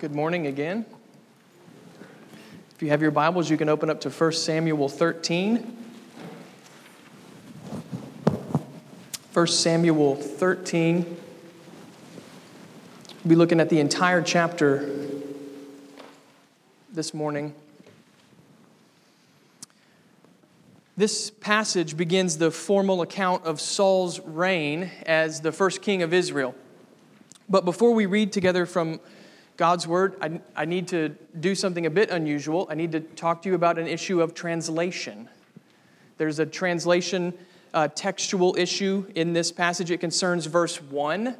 Good morning again. If you have your Bibles, you can open up to 1 Samuel 13. 1 Samuel 13. We'll be looking at the entire chapter this morning. This passage begins the formal account of Saul's reign as the first king of Israel. But before we read together from God's Word, I, I need to do something a bit unusual. I need to talk to you about an issue of translation. There's a translation uh, textual issue in this passage. It concerns verse 1,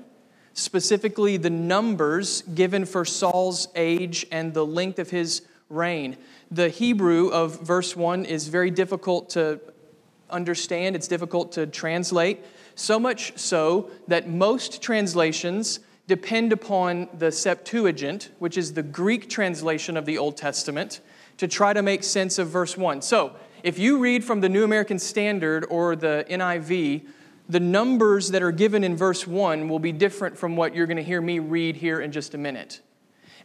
specifically the numbers given for Saul's age and the length of his reign. The Hebrew of verse 1 is very difficult to understand, it's difficult to translate, so much so that most translations depend upon the Septuagint, which is the Greek translation of the Old Testament, to try to make sense of verse 1. So, if you read from the New American Standard or the NIV, the numbers that are given in verse 1 will be different from what you're going to hear me read here in just a minute.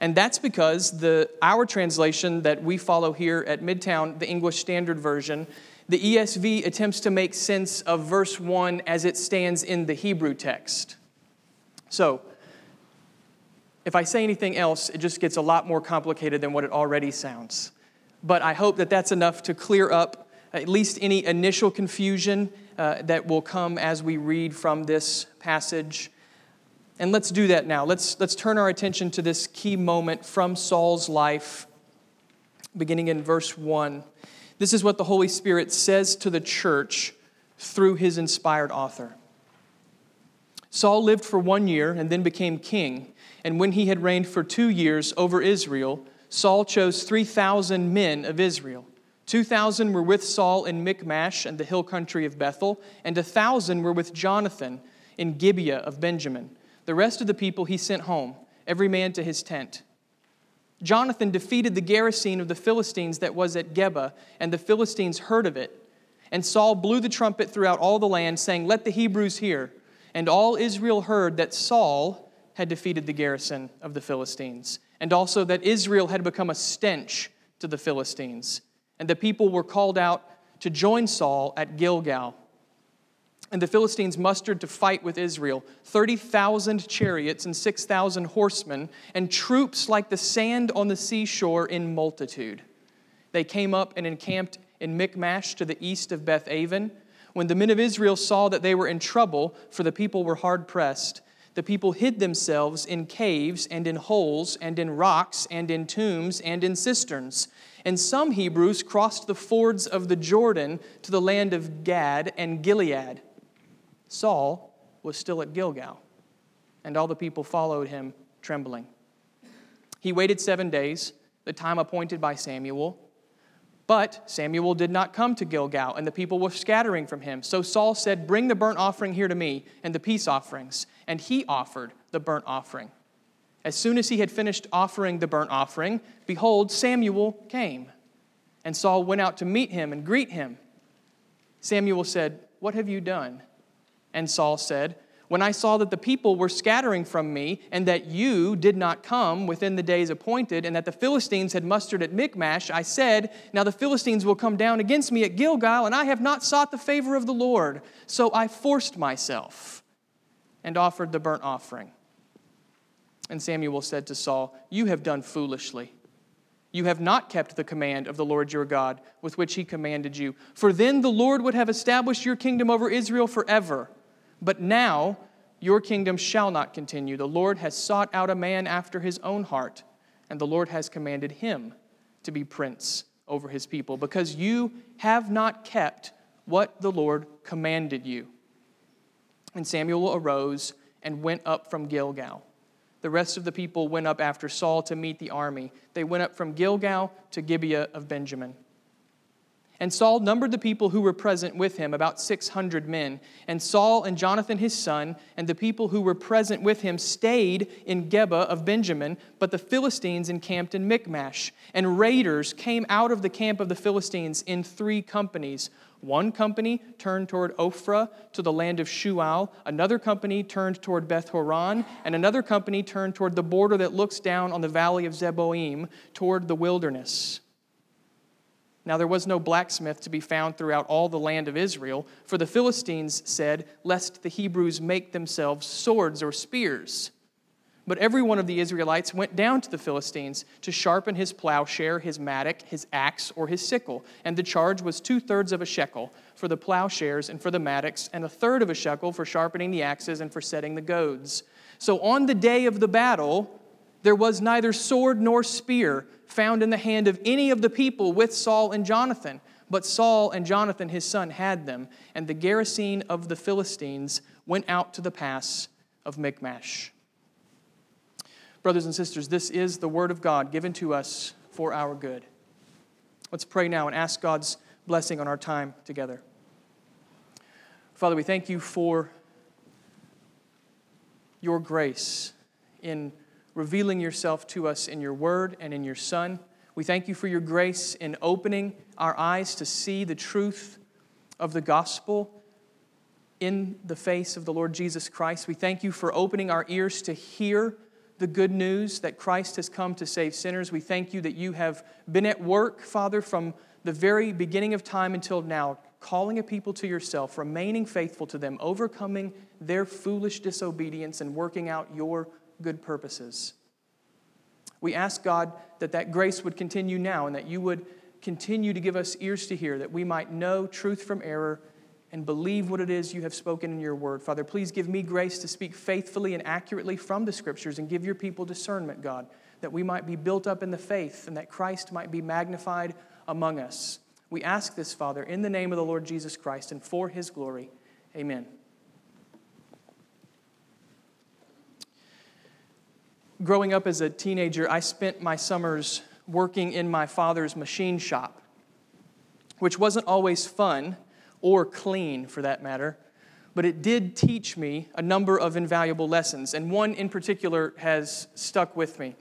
And that's because the, our translation that we follow here at Midtown, the English Standard Version, the ESV attempts to make sense of verse 1 as it stands in the Hebrew text. So, if I say anything else, it just gets a lot more complicated than what it already sounds. But I hope that that's enough to clear up at least any initial confusion uh, that will come as we read from this passage. And let's do that now. Let's, let's turn our attention to this key moment from Saul's life, beginning in verse 1. This is what the Holy Spirit says to the church through his inspired author. Saul lived for one year and then became king. And when he had reigned for two years over Israel, Saul chose 3,000 men of Israel. 2,000 were with Saul in Michmash and the hill country of Bethel, and 1,000 were with Jonathan in Gibeah of Benjamin. The rest of the people he sent home, every man to his tent. Jonathan defeated the garrison of the Philistines that was at Geba, and the Philistines heard of it. And Saul blew the trumpet throughout all the land, saying, Let the Hebrews hear. And all Israel heard that Saul had defeated the garrison of the Philistines, and also that Israel had become a stench to the Philistines. And the people were called out to join Saul at Gilgal. And the Philistines mustered to fight with Israel 30,000 chariots and 6,000 horsemen, and troops like the sand on the seashore in multitude. They came up and encamped in Michmash to the east of Beth Aven. When the men of Israel saw that they were in trouble, for the people were hard pressed, the people hid themselves in caves and in holes and in rocks and in tombs and in cisterns. And some Hebrews crossed the fords of the Jordan to the land of Gad and Gilead. Saul was still at Gilgal, and all the people followed him trembling. He waited seven days, the time appointed by Samuel. But Samuel did not come to Gilgal, and the people were scattering from him. So Saul said, Bring the burnt offering here to me, and the peace offerings. And he offered the burnt offering. As soon as he had finished offering the burnt offering, behold, Samuel came. And Saul went out to meet him and greet him. Samuel said, What have you done? And Saul said, when I saw that the people were scattering from me, and that you did not come within the days appointed, and that the Philistines had mustered at Michmash, I said, Now the Philistines will come down against me at Gilgal, and I have not sought the favor of the Lord. So I forced myself and offered the burnt offering. And Samuel said to Saul, You have done foolishly. You have not kept the command of the Lord your God with which he commanded you. For then the Lord would have established your kingdom over Israel forever. But now your kingdom shall not continue. The Lord has sought out a man after his own heart, and the Lord has commanded him to be prince over his people, because you have not kept what the Lord commanded you. And Samuel arose and went up from Gilgal. The rest of the people went up after Saul to meet the army. They went up from Gilgal to Gibeah of Benjamin. And Saul numbered the people who were present with him, about 600 men. And Saul and Jonathan his son, and the people who were present with him, stayed in Geba of Benjamin, but the Philistines encamped in Michmash. And raiders came out of the camp of the Philistines in three companies. One company turned toward Ophrah to the land of Shual, another company turned toward Beth Horon, and another company turned toward the border that looks down on the valley of Zeboim toward the wilderness. Now there was no blacksmith to be found throughout all the land of Israel, for the Philistines said, Lest the Hebrews make themselves swords or spears. But every one of the Israelites went down to the Philistines to sharpen his plowshare, his mattock, his axe, or his sickle. And the charge was two thirds of a shekel for the plowshares and for the mattocks, and a third of a shekel for sharpening the axes and for setting the goads. So on the day of the battle, there was neither sword nor spear found in the hand of any of the people with Saul and Jonathan. But Saul and Jonathan, his son, had them, and the garrison of the Philistines went out to the pass of Michmash. Brothers and sisters, this is the word of God given to us for our good. Let's pray now and ask God's blessing on our time together. Father, we thank you for your grace in revealing yourself to us in your word and in your Son. We thank you for your grace in opening our eyes to see the truth of the gospel in the face of the Lord Jesus Christ. We thank you for opening our ears to hear the good news that Christ has come to save sinners. We thank you that you have been at work, Father, from the very beginning of time until now, calling a people to yourself, remaining faithful to them, overcoming their foolish disobedience, and working out your good purposes. We ask God that that grace would continue now and that you would continue to give us ears to hear, that we might know truth from error and believe what it is you have spoken in your word. Father, please give me grace to speak faithfully and accurately from the scriptures and give your people discernment, God, that we might be built up in the faith and that Christ might be magnified among us. We ask this, Father, in the name of the Lord Jesus Christ and for his glory. Amen. Growing up as a teenager, I spent my summers working in my father's machine shop, which wasn't always fun or clean for that matter, but it did teach me a number of invaluable lessons, and one in particular has stuck with me.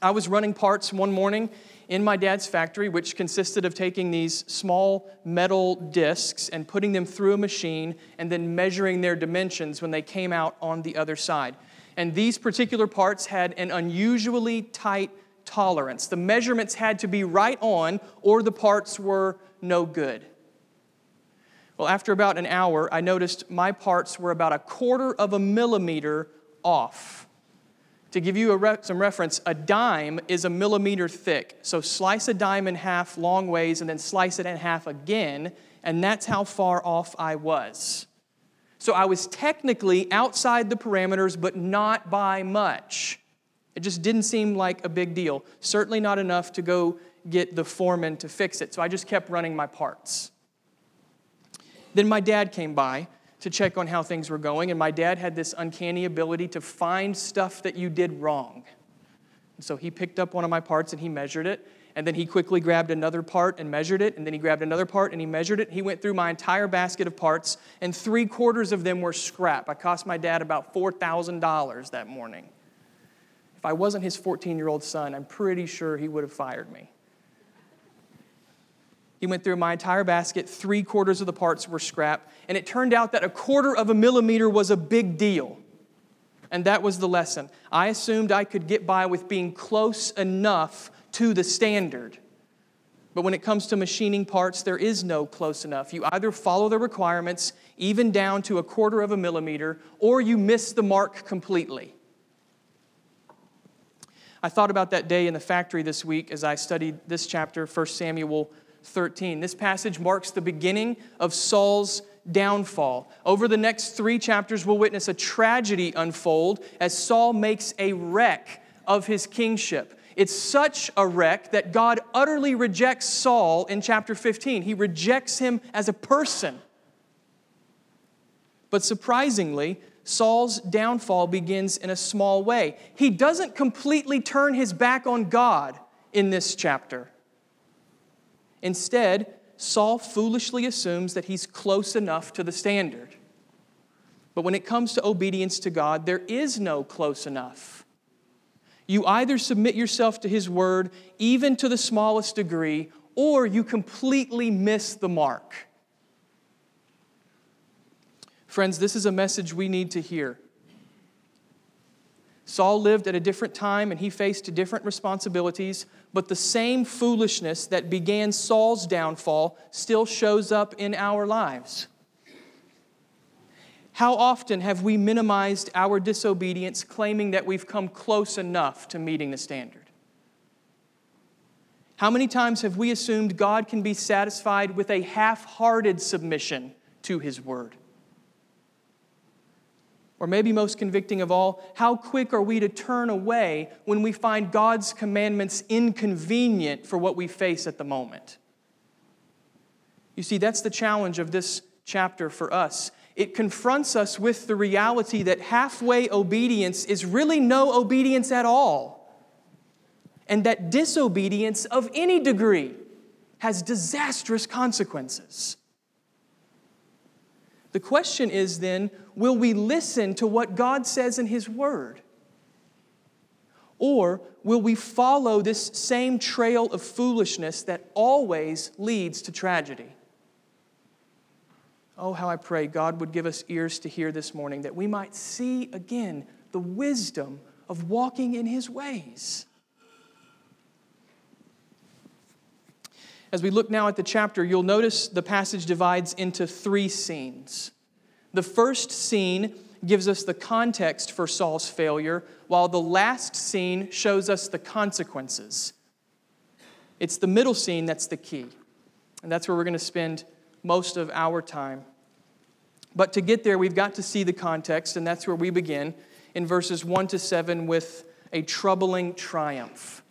I was running parts one morning in my dad's factory, which consisted of taking these small metal discs and putting them through a machine and then measuring their dimensions when they came out on the other side. And these particular parts had an unusually tight tolerance. The measurements had to be right on, or the parts were no good. Well, after about an hour, I noticed my parts were about a quarter of a millimeter off. To give you re- some reference, a dime is a millimeter thick. So slice a dime in half long ways and then slice it in half again, and that's how far off I was. So I was technically outside the parameters, but not by much. It just didn't seem like a big deal. Certainly not enough to go get the foreman to fix it. So I just kept running my parts. Then my dad came by to check on how things were going, and my dad had this uncanny ability to find stuff that you did wrong. And so he picked up one of my parts and he measured it, and then he quickly grabbed another part and measured it, and then he grabbed another part and he measured it. He went through my entire basket of parts, and three quarters of them were scrap. I cost my dad about $4,000 that morning. If I wasn't his 14 year old son, I'm pretty sure he would have fired me. He went through my entire basket. Three quarters of the parts were scrap. And it turned out that a quarter of a millimeter was a big deal. And that was the lesson. I assumed I could get by with being close enough to the standard. But when it comes to machining parts, there is no close enough. You either follow the requirements, even down to a quarter of a millimeter, or you miss the mark completely. I thought about that day in the factory this week as I studied this chapter, 1 Samuel 13. This passage marks the beginning of Saul's downfall. Over the next three chapters, we'll witness a tragedy unfold as Saul makes a wreck of his kingship. It's such a wreck that God utterly rejects Saul in chapter 15. He rejects him as a person. But surprisingly, Saul's downfall begins in a small way. He doesn't completely turn his back on God in this chapter. Instead, Saul foolishly assumes that he's close enough to the standard. But when it comes to obedience to God, there is no close enough you either submit yourself to His Word, even to the smallest degree, or you completely miss the mark. Friends, this is a message we need to hear. Saul lived at a different time and he faced different responsibilities, but the same foolishness that began Saul's downfall still shows up in our lives. How often have we minimized our disobedience, claiming that we've come close enough to meeting the standard? How many times have we assumed God can be satisfied with a half hearted submission to His word? Or maybe most convicting of all, how quick are we to turn away when we find God's commandments inconvenient for what we face at the moment? You see, that's the challenge of this chapter for us. It confronts us with the reality that halfway obedience is really no obedience at all, and that disobedience of any degree has disastrous consequences. The question is then will we listen to what God says in His Word? Or will we follow this same trail of foolishness that always leads to tragedy? Oh, how I pray God would give us ears to hear this morning that we might see again the wisdom of walking in His ways. As we look now at the chapter, you'll notice the passage divides into three scenes. The first scene gives us the context for Saul's failure, while the last scene shows us the consequences. It's the middle scene that's the key. And that's where we're going to spend most of our time. But to get there, we've got to see the context, and that's where we begin in verses 1 to 7 with a troubling triumph.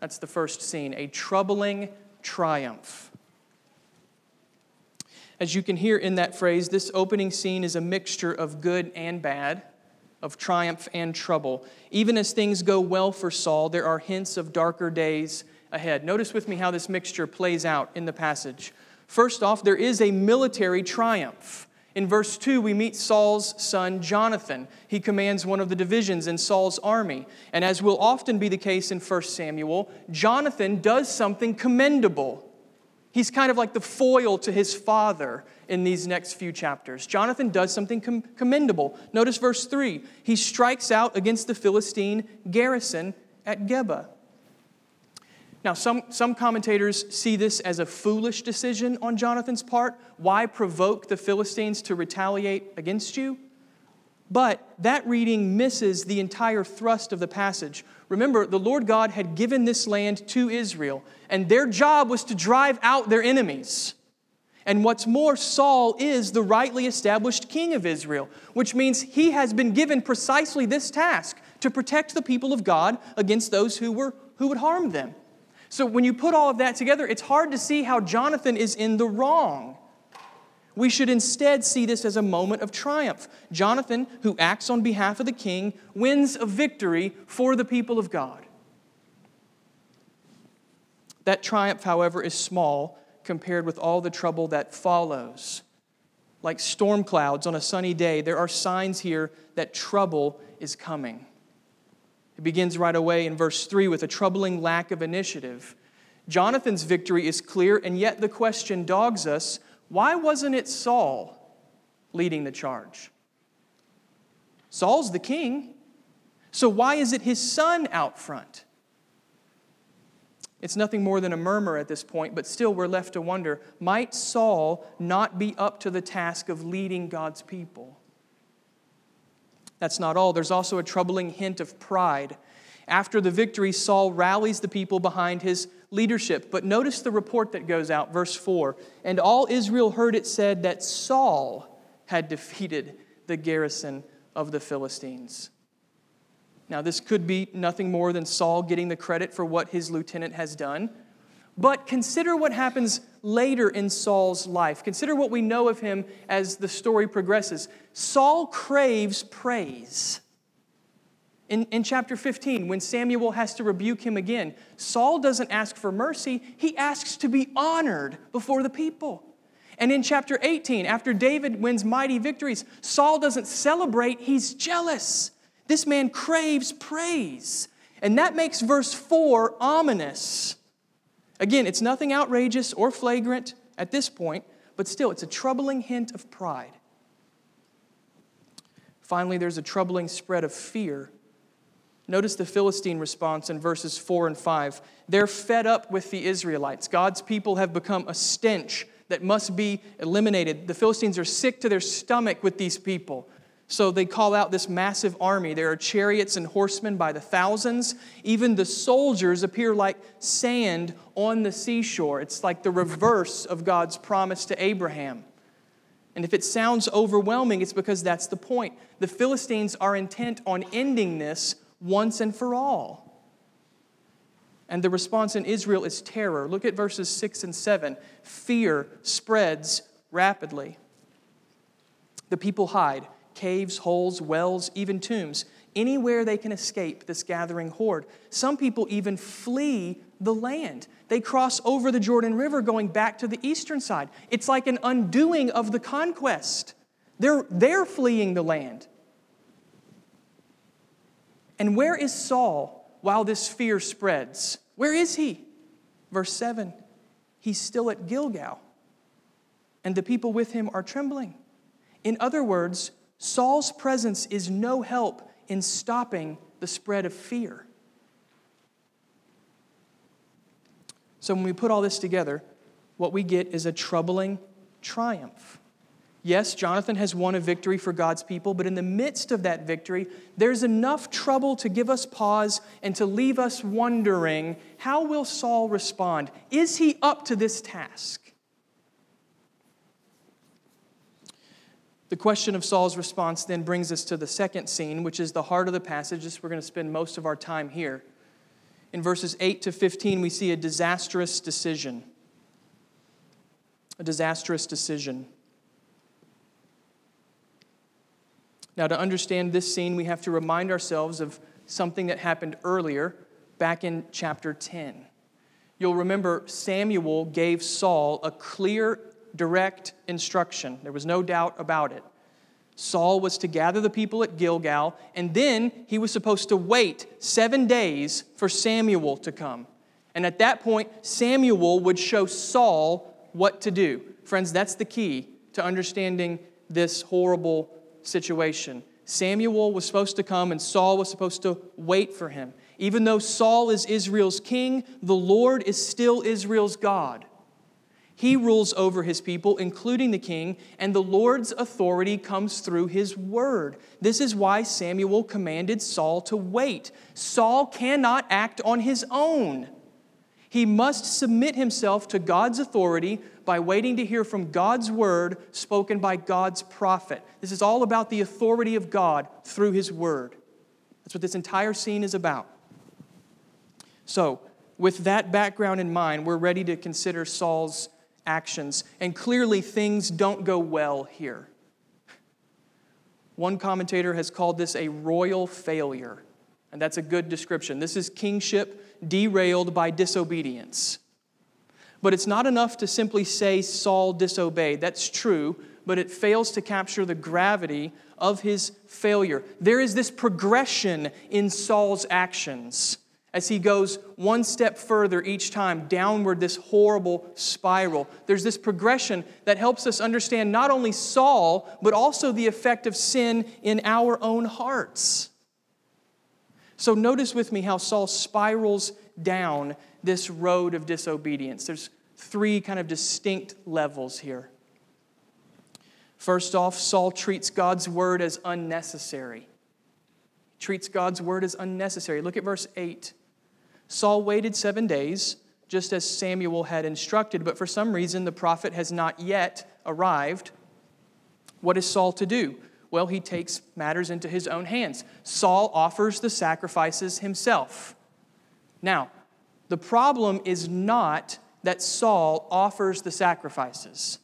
That's the first scene, a troubling triumph. As you can hear in that phrase, this opening scene is a mixture of good and bad, of triumph and trouble. Even as things go well for Saul, there are hints of darker days ahead. Notice with me how this mixture plays out in the passage. First off, there is a military triumph. In verse 2, we meet Saul's son Jonathan. He commands one of the divisions in Saul's army. And as will often be the case in 1 Samuel, Jonathan does something commendable. He's kind of like the foil to his father in these next few chapters. Jonathan does something com- commendable. Notice verse 3. He strikes out against the Philistine garrison at Geba. Now, some, some commentators see this as a foolish decision on Jonathan's part. Why provoke the Philistines to retaliate against you? But that reading misses the entire thrust of the passage. Remember, the Lord God had given this land to Israel, and their job was to drive out their enemies. And what's more, Saul is the rightly established king of Israel, which means he has been given precisely this task to protect the people of God against those who, were, who would harm them. So when you put all of that together, it's hard to see how Jonathan is in the wrong. We should instead see this as a moment of triumph. Jonathan, who acts on behalf of the king, wins a victory for the people of God. That triumph, however, is small compared with all the trouble that follows. Like storm clouds on a sunny day, there are signs here that trouble is coming. It begins right away in verse 3 with a troubling lack of initiative. Jonathan's victory is clear, and yet the question dogs us why wasn't it Saul leading the charge? Saul's the king, so why is it his son out front? It's nothing more than a murmur at this point, but still we're left to wonder might Saul not be up to the task of leading God's people? That's not all. There's also a troubling hint of pride. After the victory, Saul rallies the people behind his leadership. But notice the report that goes out, verse 4. And all Israel heard it said that Saul had defeated the garrison of the Philistines. Now, this could be nothing more than Saul getting the credit for what his lieutenant has done. But consider what happens later in Saul's life. Consider what we know of him as the story progresses. Saul craves praise. In, in chapter 15, when Samuel has to rebuke him again, Saul doesn't ask for mercy, he asks to be honored before the people. And in chapter 18, after David wins mighty victories, Saul doesn't celebrate, he's jealous. This man craves praise. And that makes verse 4 ominous. Again, it's nothing outrageous or flagrant at this point, but still, it's a troubling hint of pride. Finally, there's a troubling spread of fear. Notice the Philistine response in verses 4 and 5. They're fed up with the Israelites. God's people have become a stench that must be eliminated. The Philistines are sick to their stomach with these people. So they call out this massive army. There are chariots and horsemen by the thousands. Even the soldiers appear like sand on the seashore. It's like the reverse of God's promise to Abraham. And if it sounds overwhelming, it's because that's the point. The Philistines are intent on ending this once and for all. And the response in Israel is terror. Look at verses 6 and 7. Fear spreads rapidly. The people hide caves, holes, wells, even tombs, anywhere they can escape this gathering horde. Some people even flee the land. They cross over the Jordan River going back to the eastern side. It's like an undoing of the conquest. They're, they're fleeing the land. And where is Saul while this fear spreads? Where is he? Verse 7 He's still at Gilgal, and the people with him are trembling. In other words, Saul's presence is no help in stopping the spread of fear. So, when we put all this together, what we get is a troubling triumph. Yes, Jonathan has won a victory for God's people, but in the midst of that victory, there's enough trouble to give us pause and to leave us wondering how will Saul respond? Is he up to this task? The question of Saul's response then brings us to the second scene, which is the heart of the passage. This we're going to spend most of our time here. In verses 8 to 15, we see a disastrous decision. A disastrous decision. Now, to understand this scene, we have to remind ourselves of something that happened earlier, back in chapter 10. You'll remember Samuel gave Saul a clear, direct instruction. There was no doubt about it. Saul was to gather the people at Gilgal, and then he was supposed to wait seven days for Samuel to come. And at that point, Samuel would show Saul what to do. Friends, that's the key to understanding this horrible situation. Samuel was supposed to come and Saul was supposed to wait for him. Even though Saul is Israel's king, the Lord is still Israel's God. He rules over his people, including the king, and the Lord's authority comes through his word. This is why Samuel commanded Saul to wait. Saul cannot act on his own. He must submit himself to God's authority by waiting to hear from God's word spoken by God's prophet. This is all about the authority of God through his word. That's what this entire scene is about. So, with that background in mind, we're ready to consider Saul's actions. And clearly, things don't go well here. One commentator has called this a royal failure, and that's a good description. This is kingship derailed by disobedience. But it's not enough to simply say Saul disobeyed. That's true, but it fails to capture the gravity of his failure. There is this progression in Saul's actions as he goes one step further each time downward this horrible spiral. There's this progression that helps us understand not only Saul, but also the effect of sin in our own hearts. So notice with me how Saul spirals down this road of disobedience. There's three kind of distinct levels here. First off, Saul treats God's word as unnecessary. He treats God's word as unnecessary. Look at verse 8. Saul waited seven days, just as Samuel had instructed, but for some reason the prophet has not yet arrived. What is Saul to do? Well, he takes matters into his own hands. Saul offers the sacrifices himself. Now, the problem is not that Saul offers the sacrifices.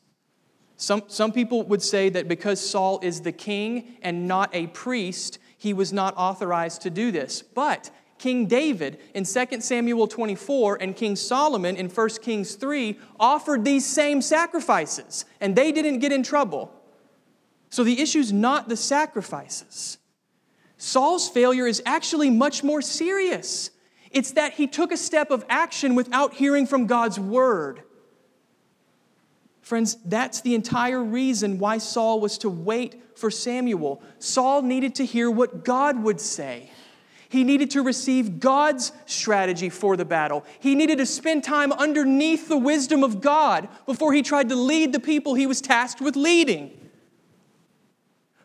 Some, some people would say that because Saul is the king and not a priest, he was not authorized to do this. But King David in 2 Samuel 24 and King Solomon in 1 Kings 3 offered these same sacrifices, and they didn't get in trouble. So the issue is not the sacrifices. Saul's failure is actually much more serious. It's that he took a step of action without hearing from God's word. Friends, that's the entire reason why Saul was to wait for Samuel. Saul needed to hear what God would say. He needed to receive God's strategy for the battle. He needed to spend time underneath the wisdom of God before he tried to lead the people he was tasked with leading.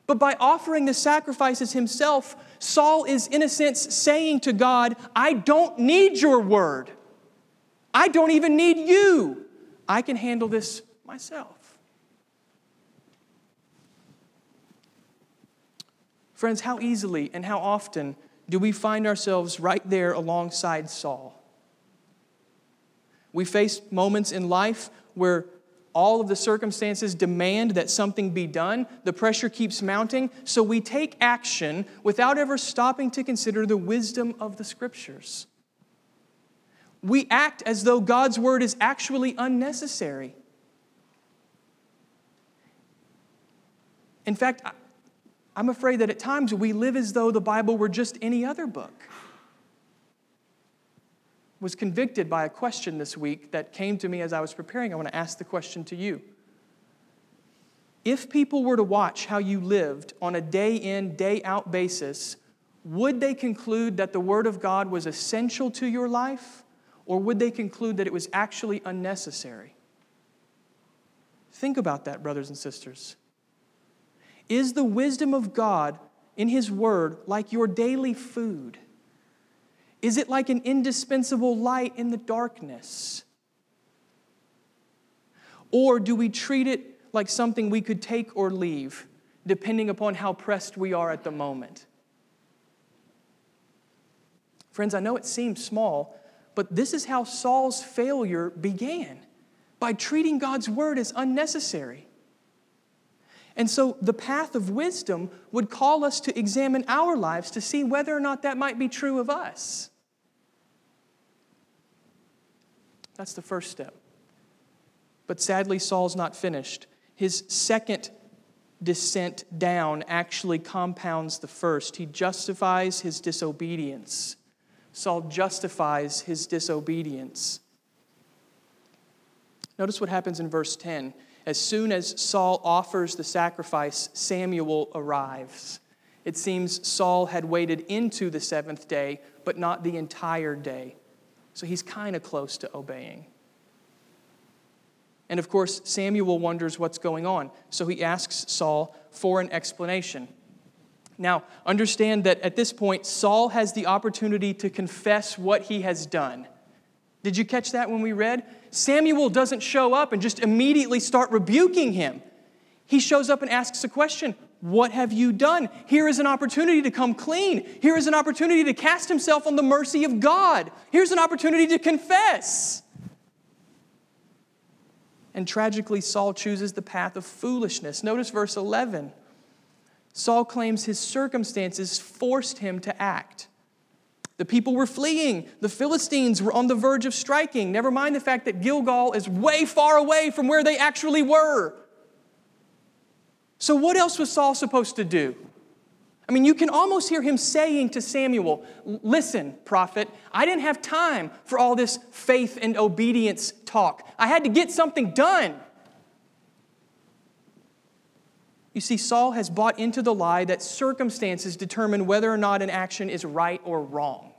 But by offering the sacrifices himself, Saul is, in a sense, saying to God, I don't need your word. I don't even need you. I can handle this myself. Friends, how easily and how often do we find ourselves right there alongside Saul? We face moments in life where all of the circumstances demand that something be done. The pressure keeps mounting, so we take action without ever stopping to consider the wisdom of the scriptures. We act as though God's word is actually unnecessary. In fact, I'm afraid that at times we live as though the Bible were just any other book. Was convicted by a question this week that came to me as I was preparing. I want to ask the question to you. If people were to watch how you lived on a day in, day out basis, would they conclude that the Word of God was essential to your life, or would they conclude that it was actually unnecessary? Think about that, brothers and sisters. Is the wisdom of God in His Word like your daily food? Is it like an indispensable light in the darkness? Or do we treat it like something we could take or leave, depending upon how pressed we are at the moment? Friends, I know it seems small, but this is how Saul's failure began by treating God's word as unnecessary. And so the path of wisdom would call us to examine our lives to see whether or not that might be true of us. That's the first step. But sadly, Saul's not finished. His second descent down actually compounds the first. He justifies his disobedience. Saul justifies his disobedience. Notice what happens in verse 10. As soon as Saul offers the sacrifice, Samuel arrives. It seems Saul had waited into the seventh day, but not the entire day. So he's kind of close to obeying. And of course, Samuel wonders what's going on. So he asks Saul for an explanation. Now, understand that at this point, Saul has the opportunity to confess what he has done. Did you catch that when we read? Samuel doesn't show up and just immediately start rebuking him. He shows up and asks a question What have you done? Here is an opportunity to come clean. Here is an opportunity to cast himself on the mercy of God. Here's an opportunity to confess. And tragically, Saul chooses the path of foolishness. Notice verse 11. Saul claims his circumstances forced him to act. The people were fleeing. The Philistines were on the verge of striking. Never mind the fact that Gilgal is way far away from where they actually were. So, what else was Saul supposed to do? I mean, you can almost hear him saying to Samuel, Listen, prophet, I didn't have time for all this faith and obedience talk. I had to get something done. You see, Saul has bought into the lie that circumstances determine whether or not an action is right or wrong.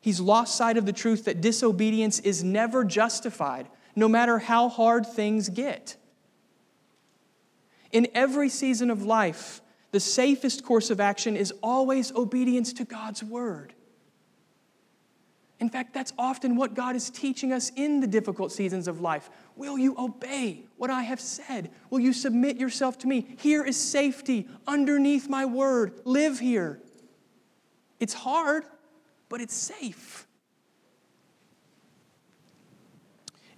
He's lost sight of the truth that disobedience is never justified, no matter how hard things get. In every season of life, the safest course of action is always obedience to God's word. In fact, that's often what God is teaching us in the difficult seasons of life. Will you obey what I have said? Will you submit yourself to me? Here is safety underneath my word. Live here. It's hard, but it's safe.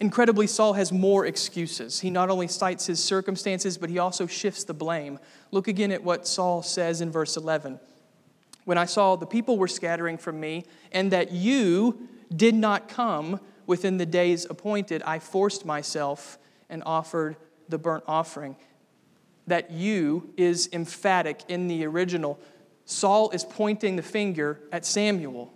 Incredibly, Saul has more excuses. He not only cites his circumstances, but he also shifts the blame. Look again at what Saul says in verse 11 when I saw the people were scattering from me, and that you did not come within the days appointed, I forced myself and offered the burnt offering. That you is emphatic in the original. Saul is pointing the finger at Samuel.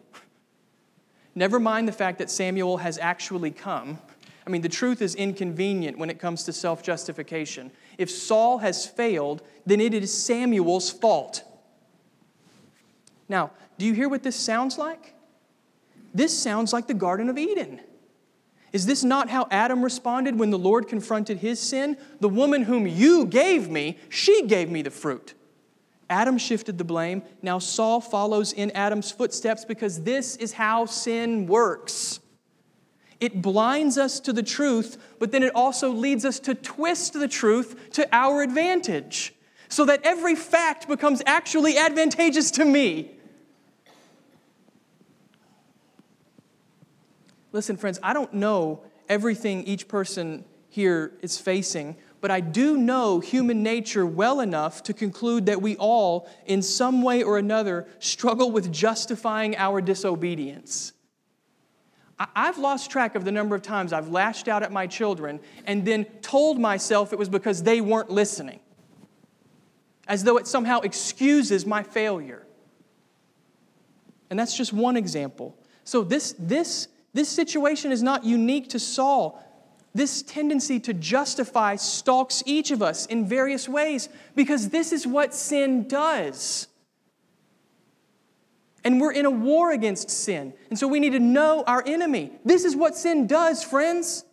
Never mind the fact that Samuel has actually come. I mean, the truth is inconvenient when it comes to self justification. If Saul has failed, then it is Samuel's fault. Now, do you hear what this sounds like? This sounds like the Garden of Eden. Is this not how Adam responded when the Lord confronted his sin? The woman whom you gave me, she gave me the fruit. Adam shifted the blame. Now Saul follows in Adam's footsteps because this is how sin works. It blinds us to the truth, but then it also leads us to twist the truth to our advantage so that every fact becomes actually advantageous to me. Listen, friends, I don't know everything each person here is facing, but I do know human nature well enough to conclude that we all, in some way or another, struggle with justifying our disobedience. I've lost track of the number of times I've lashed out at my children and then told myself it was because they weren't listening, as though it somehow excuses my failure. And that's just one example. So, this, this, this situation is not unique to Saul. This tendency to justify stalks each of us in various ways because this is what sin does. And we're in a war against sin. And so we need to know our enemy. This is what sin does, friends.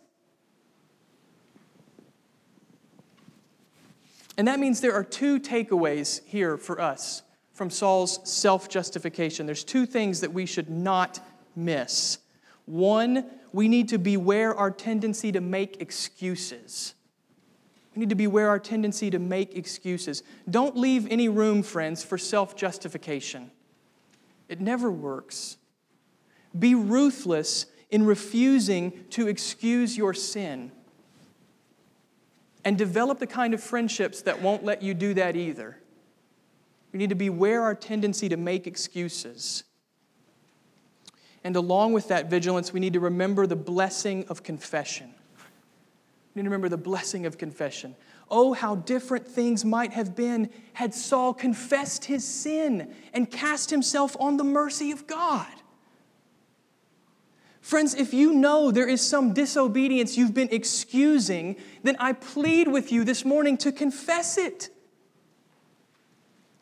And that means there are two takeaways here for us from Saul's self justification. There's two things that we should not miss. One, we need to beware our tendency to make excuses. We need to beware our tendency to make excuses. Don't leave any room, friends, for self justification. It never works. Be ruthless in refusing to excuse your sin. And develop the kind of friendships that won't let you do that either. We need to beware our tendency to make excuses. And along with that vigilance, we need to remember the blessing of confession. We need to remember the blessing of confession. Oh, how different things might have been had Saul confessed his sin and cast himself on the mercy of God. Friends, if you know there is some disobedience you've been excusing, then I plead with you this morning to confess it.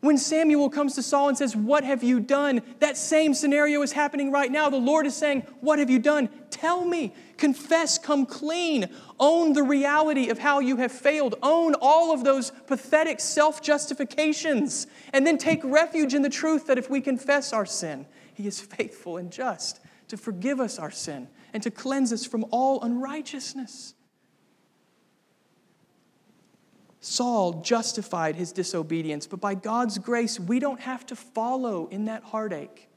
When Samuel comes to Saul and says, What have you done? That same scenario is happening right now. The Lord is saying, What have you done? Tell me. Confess, come clean. Own the reality of how you have failed. Own all of those pathetic self justifications. And then take refuge in the truth that if we confess our sin, He is faithful and just to forgive us our sin and to cleanse us from all unrighteousness. Saul justified his disobedience, but by God's grace, we don't have to follow in that heartache.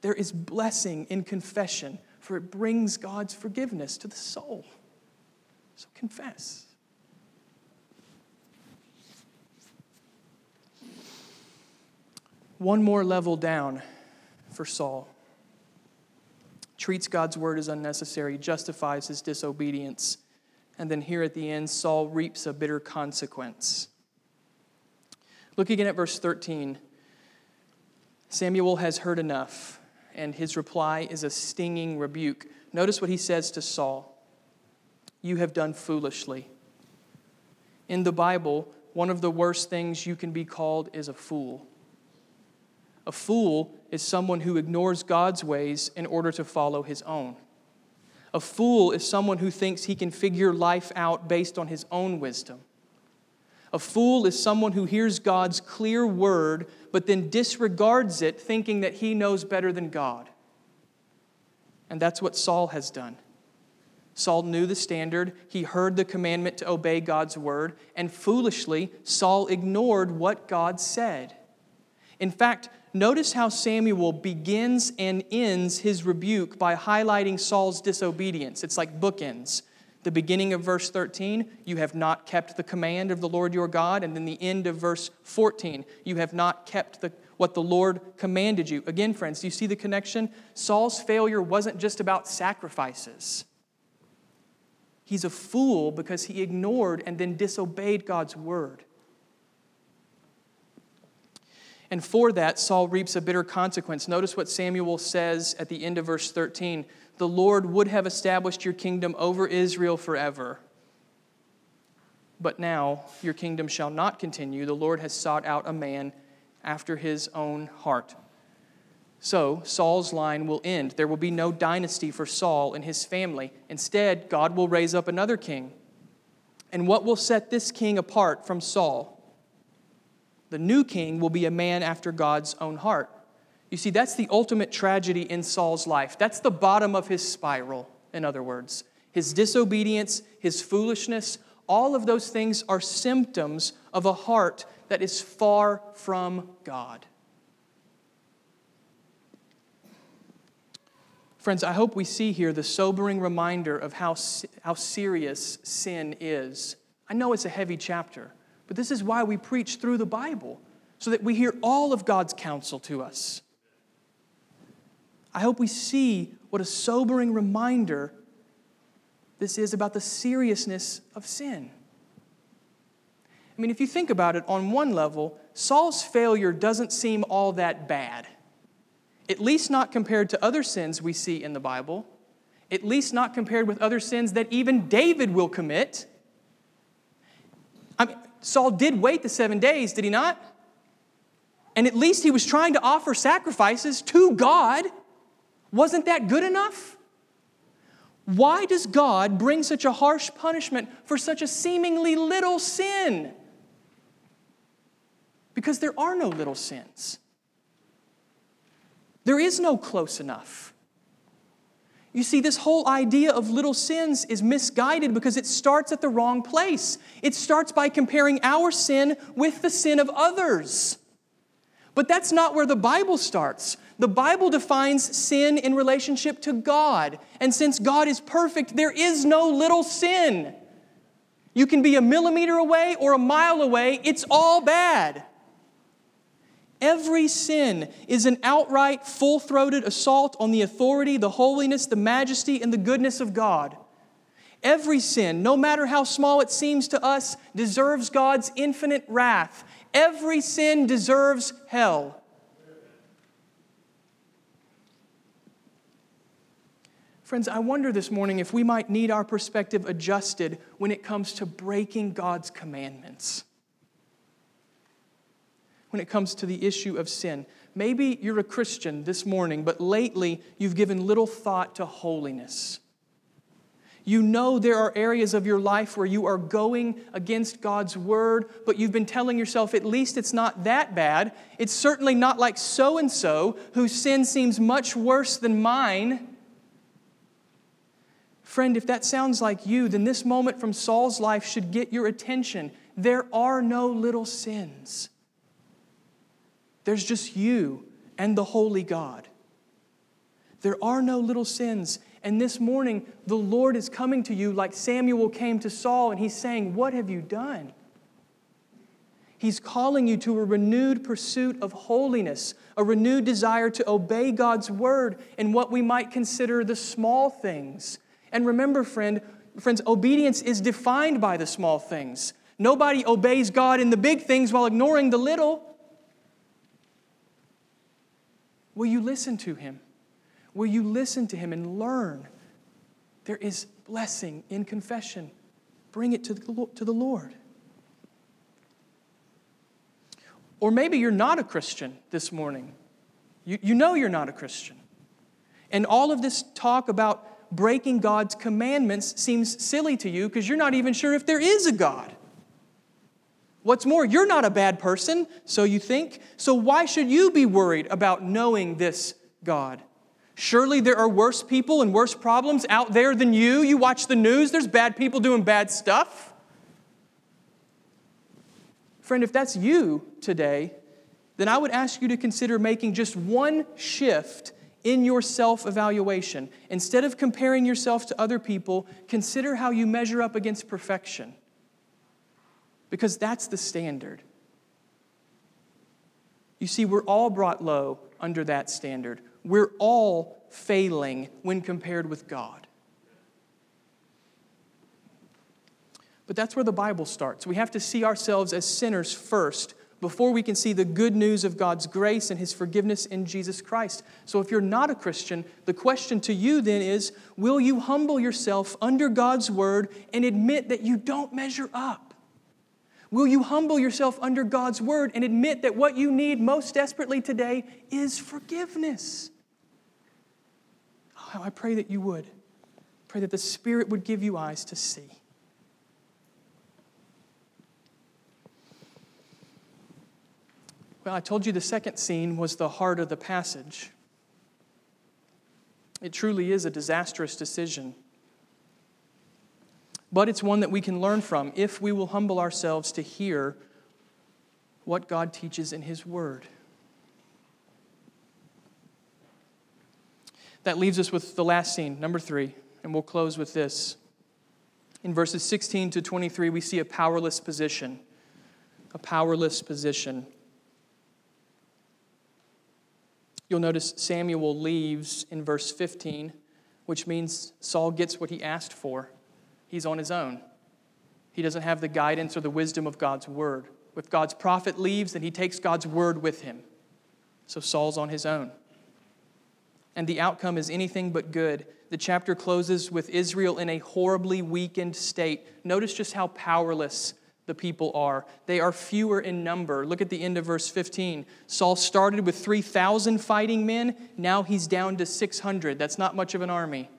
There is blessing in confession, for it brings God's forgiveness to the soul. So confess. One more level down for Saul. Treats God's word as unnecessary, justifies his disobedience and then here at the end, Saul reaps a bitter consequence. Look again at verse 13. Samuel has heard enough, and his reply is a stinging rebuke. Notice what he says to Saul You have done foolishly. In the Bible, one of the worst things you can be called is a fool. A fool is someone who ignores God's ways in order to follow his own. A fool is someone who thinks he can figure life out based on his own wisdom. A fool is someone who hears God's clear word but then disregards it, thinking that he knows better than God. And that's what Saul has done. Saul knew the standard, he heard the commandment to obey God's word, and foolishly, Saul ignored what God said. In fact, Notice how Samuel begins and ends his rebuke by highlighting Saul's disobedience. It's like bookends. The beginning of verse 13, you have not kept the command of the Lord your God. And then the end of verse 14, you have not kept the, what the Lord commanded you. Again, friends, do you see the connection? Saul's failure wasn't just about sacrifices. He's a fool because he ignored and then disobeyed God's word. And for that, Saul reaps a bitter consequence. Notice what Samuel says at the end of verse 13 The Lord would have established your kingdom over Israel forever. But now your kingdom shall not continue. The Lord has sought out a man after his own heart. So Saul's line will end. There will be no dynasty for Saul and his family. Instead, God will raise up another king. And what will set this king apart from Saul? The new king will be a man after God's own heart. You see, that's the ultimate tragedy in Saul's life. That's the bottom of his spiral, in other words. His disobedience, his foolishness, all of those things are symptoms of a heart that is far from God. Friends, I hope we see here the sobering reminder of how, how serious sin is. I know it's a heavy chapter, but this is why we preach through the Bible, so that we hear all of God's counsel to us. I hope we see what a sobering reminder this is about the seriousness of sin. I mean, if you think about it on one level, Saul's failure doesn't seem all that bad. At least not compared to other sins we see in the Bible, at least not compared with other sins that even David will commit. I mean, Saul did wait the seven days, did he not? And at least he was trying to offer sacrifices to God. Wasn't that good enough? Why does God bring such a harsh punishment for such a seemingly little sin? Because there are no little sins. There is no close enough. You see, this whole idea of little sins is misguided because it starts at the wrong place. It starts by comparing our sin with the sin of others. But that's not where the Bible starts. The Bible defines sin in relationship to God. And since God is perfect, there is no little sin. You can be a millimeter away or a mile away, it's all bad. Every sin is an outright, full throated assault on the authority, the holiness, the majesty, and the goodness of God. Every sin, no matter how small it seems to us, deserves God's infinite wrath. Every sin deserves hell. Friends, I wonder this morning if we might need our perspective adjusted when it comes to breaking God's commandments when it comes to the issue of sin. Maybe you're a Christian this morning, but lately you've given little thought to holiness. You know there are areas of your life where you are going against God's word, but you've been telling yourself, at least it's not that bad. It's certainly not like so and so, whose sin seems much worse than mine. Friend, if that sounds like you, then this moment from Saul's life should get your attention. There are no little sins. There's just you and the holy God. There are no little sins. And this morning, the Lord is coming to you like Samuel came to Saul, and he's saying, What have you done? He's calling you to a renewed pursuit of holiness, a renewed desire to obey God's word in what we might consider the small things. And remember, friend, friends, obedience is defined by the small things. Nobody obeys God in the big things while ignoring the little. Will you listen to him? Will you listen to him and learn? There is blessing in confession. Bring it to the, Lord. Or maybe you're not a Christian this morning. You, you know you're not a Christian. And all of this talk about breaking God's commandments seems silly to you because you're not even sure if there is a God. What's more, you're not a bad person, so you think. So why should you be worried about knowing this God? Surely there are worse people and worse problems out there than you. You watch the news, there's bad people doing bad stuff. Friend, if that's you today, then I would ask you to consider making just one shift in your self evaluation. Instead of comparing yourself to other people, consider how you measure up against perfection because that's the standard. You see, we're all brought low under that standard. We're all failing when compared with God. But that's where the Bible starts. We have to see ourselves as sinners first before we can see the good news of God's grace and His forgiveness in Jesus Christ. So, if you're not a Christian, the question to you then is will you humble yourself under God's word and admit that you don't measure up? Will you humble yourself under God's word and admit that what you need most desperately today is forgiveness? Oh, I pray that you would. Pray that the Spirit would give you eyes to see. Well, I told you the second scene was the heart of the passage. It truly is a disastrous decision. But it's one that we can learn from if we will humble ourselves to hear what God teaches in His Word. That leaves us with the last scene, number three, and we'll close with this. In verses 16 to 23, we see a powerless position. A powerless position. You'll notice Samuel leaves in verse 15, which means Saul gets what he asked for. He's on his own. He doesn't have the guidance or the wisdom of God's word. If God's prophet leaves, then he takes God's word with him. So Saul's on his own. And the outcome is anything but good. The chapter closes with Israel in a horribly weakened state. Notice just how powerless the people are. They are fewer in number. Look at the end of verse 15. Saul started with 3,000 fighting men. Now he's down to 600. That's not much of an army.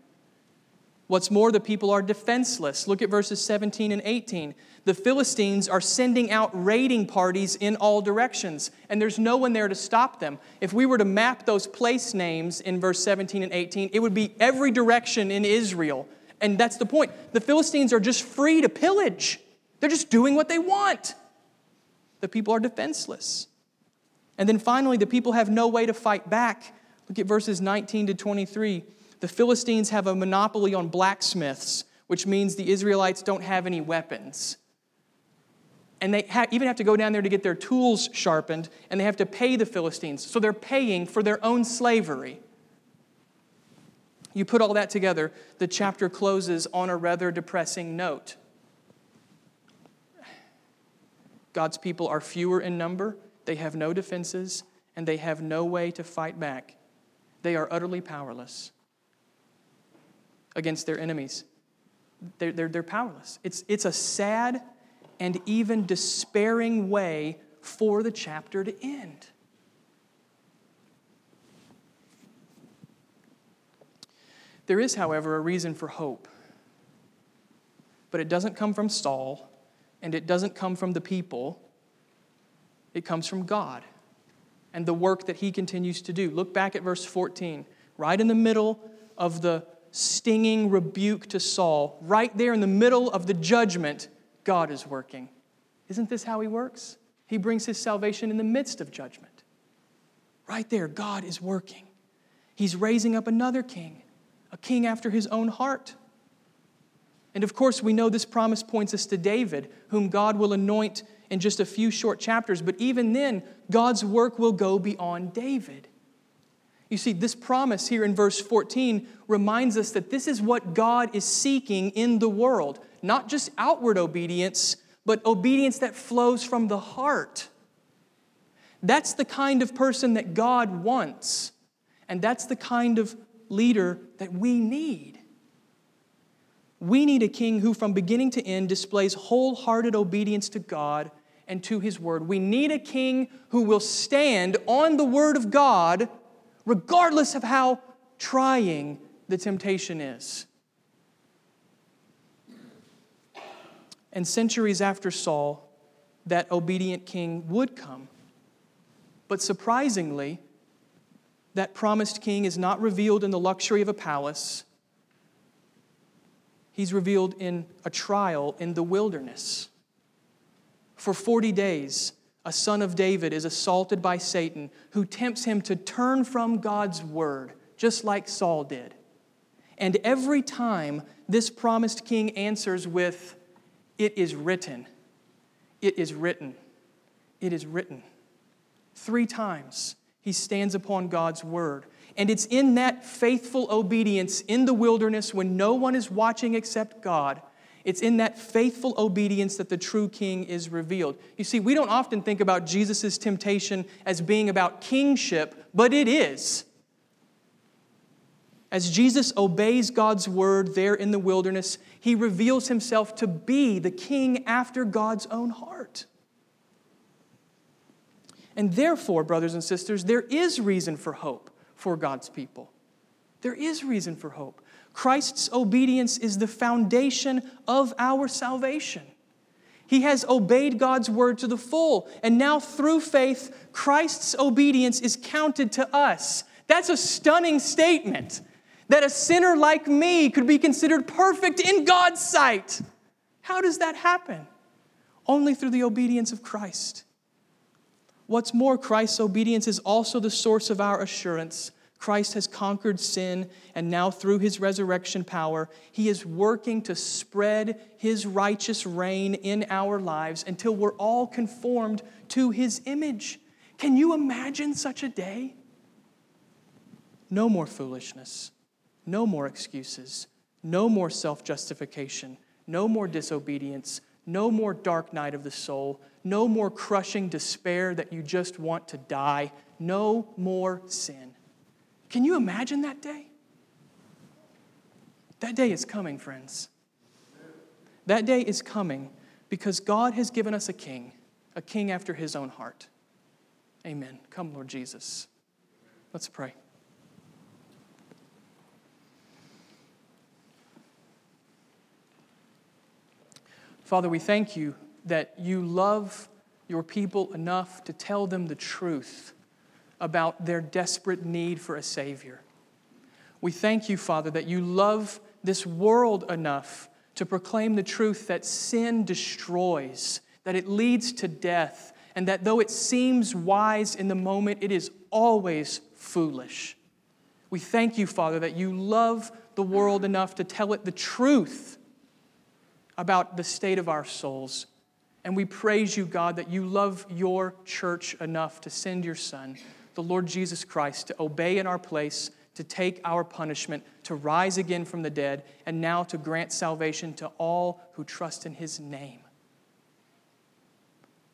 What's more, the people are defenseless. Look at verses 17 and 18. The Philistines are sending out raiding parties in all directions, and there's no one there to stop them. If we were to map those place names in verse 17 and 18, it would be every direction in Israel. And that's the point. The Philistines are just free to pillage. They're just doing what they want. The people are defenseless. And then finally, the people have no way to fight back. Look at verses 19 to 23. The Philistines have a monopoly on blacksmiths, which means the Israelites don't have any weapons. And they ha- even have to go down there to get their tools sharpened, and they have to pay the Philistines. So they're paying for their own slavery. You put all that together, the chapter closes on a rather depressing note. God's people are fewer in number, they have no defenses, and they have no way to fight back. They are utterly powerless against their enemies. They're, they're, they're powerless. It's, it's a sad and even despairing way for the chapter to end. There is, however, a reason for hope. But it doesn't come from Saul, and it doesn't come from the people, it comes from God and the work that He continues to do. Look back at verse 14, right in the middle of the stinging rebuke to Saul, right there in the middle of the judgment, God is working. Isn't this how He works? He brings His salvation in the midst of judgment. Right there, God is working. He's raising up another king, a king after His own heart. And of course, we know this promise points us to David, whom God will anoint in just a few short chapters. But even then, God's work will go beyond David. You see, this promise here in verse 14 reminds us that this is what God is seeking in the world not just outward obedience, but obedience that flows from the heart. That's the kind of person that God wants, and that's the kind of leader that we need. We need a king who, from beginning to end, displays wholehearted obedience to God and to his word. We need a king who will stand on the word of God, regardless of how trying the temptation is. And centuries after Saul, that obedient king would come. But surprisingly, that promised king is not revealed in the luxury of a palace He's revealed in a trial in the wilderness. For 40 days, a son of David is assaulted by Satan, who tempts him to turn from God's word, just like Saul did. And every time, this promised king answers with, It is written. It is written. It is written. Three times he stands upon God's word. And it's in that faithful obedience in the wilderness when no one is watching except God, It's in that faithful obedience that the true king is revealed. You see, we don't often think about Jesus' temptation as being about kingship, but it is. As Jesus obeys God's word there in the wilderness, he reveals himself to be the king after God's own heart. And therefore, brothers and sisters, there is reason for hope for God's people. There is reason for hope. Christ's obedience is the foundation of our salvation. He has obeyed God's word to the full, and now through faith, Christ's obedience is counted to us. That's a stunning statement that a sinner like me could be considered perfect in God's sight. How does that happen? Only through the obedience of Christ. What's more, Christ's obedience is also the source of our assurance. Christ has conquered sin, and now through his resurrection power, he is working to spread his righteous reign in our lives until we're all conformed to his image. Can you imagine such a day? No more foolishness, no more excuses, no more self justification, no more disobedience, no more dark night of the soul, no more crushing despair that you just want to die, no more sin. Can you imagine that day? That day is coming, friends. That day is coming because God has given us a king, a king after his own heart. Amen. Come, Lord Jesus. Let's pray. Father, we thank you that you love your people enough to tell them the truth about their desperate need for a Savior. We thank you, Father, that you love this world enough to proclaim the truth that sin destroys, that it leads to death, and that though it seems wise in the moment, it is always foolish. We thank you, Father, that you love the world enough to tell it the truth about the state of our souls. And we praise you, God, that you love your church enough to send your Son, the Lord Jesus Christ, to obey in our place, to take our punishment, to rise again from the dead, and now to grant salvation to all who trust in his name.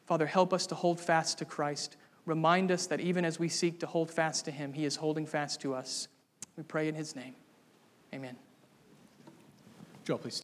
Father, help us to hold fast to Christ. Remind us that even as we seek to hold fast to him, he is holding fast to us. We pray in his name. Amen. Joe, please.